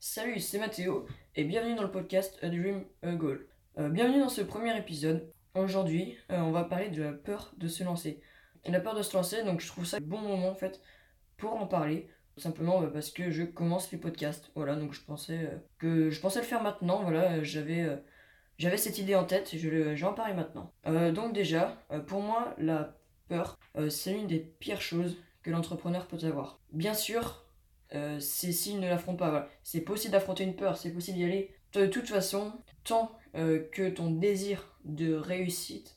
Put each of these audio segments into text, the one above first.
Salut, c'est Mathéo et bienvenue dans le podcast Dream, A Goal. Euh, bienvenue dans ce premier épisode. Aujourd'hui, euh, on va parler de la peur de se lancer. La peur de se lancer, donc je trouve ça le bon moment en fait pour en parler. Simplement bah, parce que je commence les podcasts. Voilà, donc je pensais euh, le faire maintenant. Voilà, j'avais cette idée en tête je vais en parler maintenant. donc déjà, pour moi, la peur, c'est l'une des pires choses que l'entrepreneur peut avoir. Bien sûr, euh, c'est s'il ne l'affronte pas. C'est possible d'affronter une peur, c'est possible d'y aller. De toute façon, tant euh, que ton désir de réussite,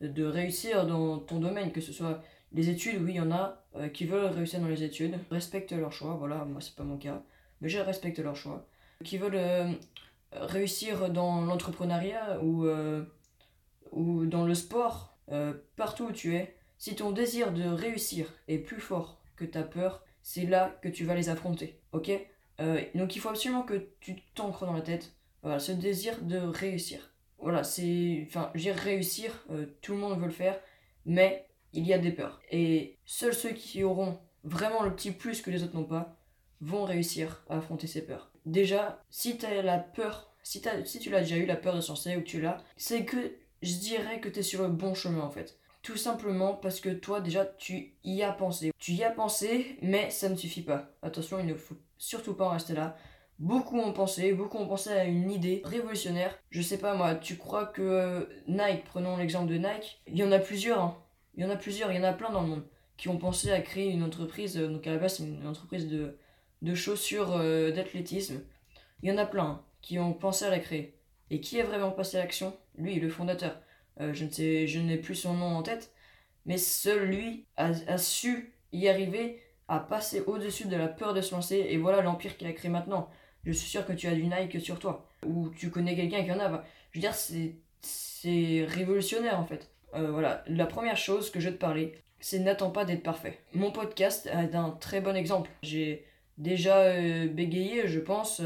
de réussir dans ton domaine, que ce soit les études, oui, il y en a euh, qui veulent réussir dans les études, respectent leur choix, voilà, moi c'est pas mon cas, mais je respecte leur choix. Qui veulent réussir dans l'entrepreneuriat ou, ou dans le sport, partout où tu es, si ton désir de réussir est plus fort que ta peur, c'est là que tu vas les affronter. Ok? Euh, Donc il faut absolument que tu t'ancres dans la tête voilà, ce désir de réussir. Voilà, c'est. Enfin, je réussir, euh, tout le monde veut le faire, mais il y a des peurs. Et seuls ceux qui auront vraiment le petit plus que les autres n'ont pas vont réussir à affronter ces peurs. Déjà, si tu as la peur, si, si tu l'as déjà eu, la peur de se ou que tu l'as, c'est que je dirais que tu es sur le bon chemin en fait. Tout simplement parce que toi déjà tu y as pensé. Tu y as pensé, mais ça ne suffit pas. Attention, il ne faut surtout pas en rester là. Beaucoup ont pensé, beaucoup ont pensé à une idée révolutionnaire. Je sais pas moi, tu crois que euh, Nike, prenons l'exemple de Nike, il y en a plusieurs, hein. il y en a plusieurs, il y en a plein dans le monde qui ont pensé à créer une entreprise, euh, donc à la base c'est une entreprise de, de chaussures euh, d'athlétisme. Il y en a plein hein, qui ont pensé à la créer. Et qui est vraiment passé à l'action? Lui, le fondateur. Euh, je ne sais, je n'ai plus son nom en tête, mais seul lui a, su y arriver, à passer au-dessus de la peur de se lancer, et voilà l'empire qu'il a créé maintenant. Je suis sûr que tu as du Nike sur toi, ou tu connais quelqu'un qui en a. Je veux dire, c'est révolutionnaire en fait. Euh, voilà, la première chose que je vais te parler, c'est n'attends pas d'être parfait. Mon podcast est un très bon exemple. J'ai déjà euh, bégayé, je pense,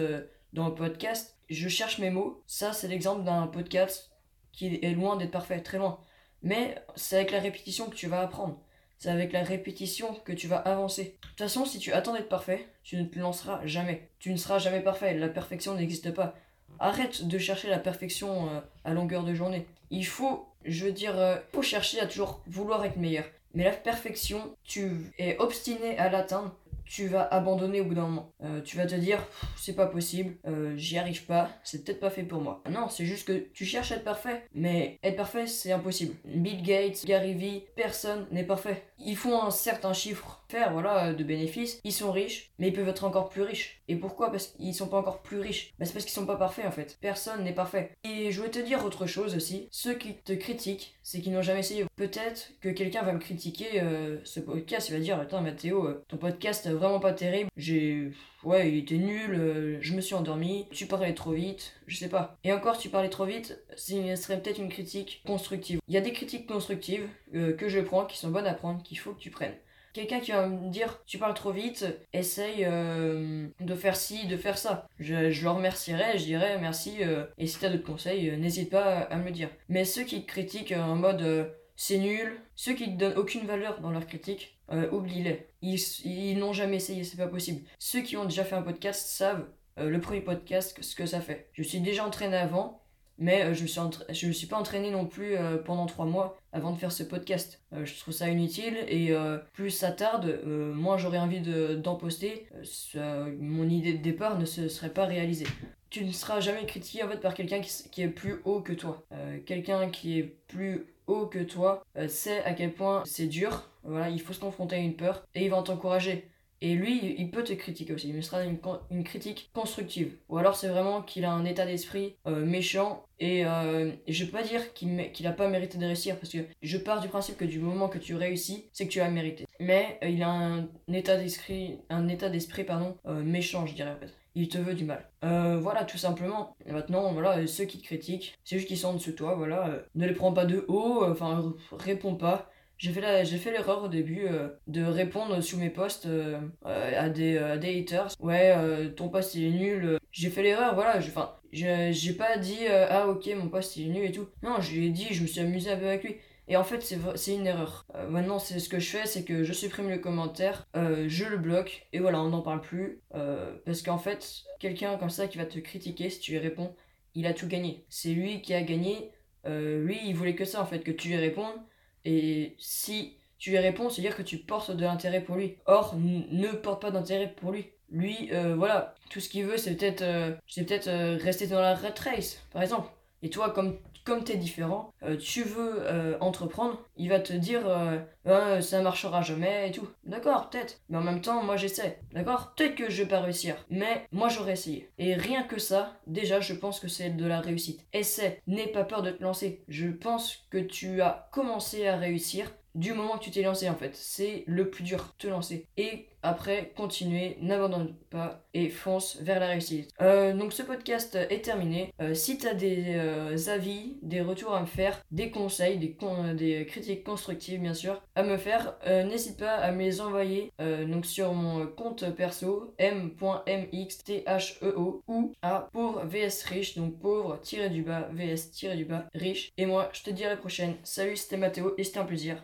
dans le podcast. Je cherche mes mots. Ça, c'est l'exemple d'un podcast qui est loin d'être parfait, très loin. Mais c'est avec la répétition que tu vas apprendre. C'est avec la répétition que tu vas avancer. De toute façon, si tu attends d'être parfait, tu ne te lanceras jamais. Tu ne seras jamais parfait. La perfection n'existe pas. Arrête de chercher la perfection euh, à longueur de journée. Il faut, je veux dire, euh, faut chercher à toujours vouloir être meilleur. Mais la perfection, tu es obstiné à l'atteindre tu vas abandonner au bout d'un moment. Euh, tu vas te dire, c'est pas possible, euh, j'y arrive pas, c'est peut-être pas fait pour moi. Non, c'est juste que tu cherches à être parfait, mais être parfait, c'est impossible. Bill Gates, Gary Vee, personne n'est parfait. Ils font un certain chiffre faire voilà de bénéfices, ils sont riches, mais ils peuvent être encore plus riches. Et pourquoi? Parce qu'ils sont pas encore plus riches. Bah, c'est parce qu'ils sont pas parfaits en fait. Personne n'est parfait. Et je veux te dire autre chose aussi. Ceux qui te critiquent, c'est qu'ils n'ont jamais essayé. Peut-être que quelqu'un va me critiquer euh, ce podcast, il va dire attends Mathéo, ton podcast vraiment pas terrible. J'ai. Ouais, il était nul, euh, je me suis endormi, tu parlais trop vite, je sais pas. Et encore, tu parlais trop vite, ce serait peut-être une critique constructive. Il y a des critiques constructives euh, que je prends, qui sont bonnes à prendre, qu'il faut que tu prennes. Quelqu'un qui va me dire tu parles trop vite, essaye euh, de faire ci, de faire ça. Je, je le remercierai, je dirais merci. et si t'as d'autres conseils, n'hésite pas à me le dire. Mais ceux qui critiquent en mode c'est nul, ceux qui ne donnent aucune valeur dans leur critique, euh, oublie-les. Ils, n'ont jamais essayé, c'est pas possible. Ceux qui ont déjà fait un podcast savent euh, le premier podcast ce que ça fait. Je suis déjà entraîné avant, mais euh, je ne suis me suis pas entraîné non plus pendant trois mois avant de faire ce podcast. je trouve ça inutile et plus ça tarde, moins j'aurais envie d'en poster. mon idée de départ ne se serait pas réalisée tu ne seras jamais critiqué en fait par quelqu'un qui, est plus haut que toi. quelqu'un qui est plus haut que toi euh, sait à quel point c'est dur. Voilà, il faut se confronter à une peur et il va t'encourager. Et lui, il peut te critiquer aussi, mais ce sera une, critique constructive. Ou alors c'est vraiment qu'il a un état d'esprit euh, méchant et euh, je peux pas dire qu'il n'a pas mérité de réussir parce que je pars du principe que du moment que tu réussis, c'est que tu as mérité. Mais il a un état d'esprit, un état d'esprit pardon méchant, je dirais il te veut du mal. Euh, voilà, tout simplement. Maintenant, voilà, ceux qui te critiquent, c'est juste qu'ils sont en dessous de toi, voilà. Euh, ne les prends pas de haut, euh, enfin, réponds pas. J'ai fait, la, j'ai fait l'erreur au début de répondre sous mes posts à, des, des haters. Ouais, ton post il est nul. J'ai fait l'erreur, voilà. Enfin, j'ai pas dit ah ok, mon post il est nul et tout. Non, je lui ai dit, je me suis amusé un peu avec lui. Et en fait, c'est une erreur. Euh, maintenant, c'est ce que je fais, c'est que je supprime le commentaire, euh, je le bloque, et voilà, on n'en parle plus. Euh, parce qu'en fait, quelqu'un comme ça qui va te critiquer, si tu lui réponds, il a tout gagné. C'est lui qui a gagné. lui, il voulait que ça, en fait, que tu lui répondes. Et si tu lui réponds, c'est-à-dire que tu portes de l'intérêt pour lui. Or, ne porte pas d'intérêt pour lui. Lui, voilà, tout ce qu'il veut, c'est peut-être c'est peut-être rester dans la rat race, par exemple. Et toi, comme comme tu es différent, euh, tu veux euh, entreprendre, il va te dire euh, ça marchera jamais et tout. D'accord, peut-être. Mais en même temps, moi j'essaie. D'accord? Peut-être que je vais pas réussir. Mais moi j'aurais essayé. Et rien que ça, déjà, je pense que c'est de la réussite. Essaie. N'aie pas peur de te lancer. Je pense que tu as commencé à réussir du moment que tu t'es lancé en fait. C'est le plus dur, te lancer. Et après, continuer, n'abandonne pas et fonce vers la réussite. Euh, donc ce podcast est terminé. Euh, si tu as des euh, avis, des retours à me faire, des conseils, des, critiques constructives bien sûr, à me faire, n'hésite pas à me les envoyer donc sur mon compte perso m.mxtheo ou à pour vs riche, donc pauvre tiré du bas vs tiré du bas riche. Et moi, je te dis à la prochaine. Salut, c'était Mathéo et c'était un plaisir.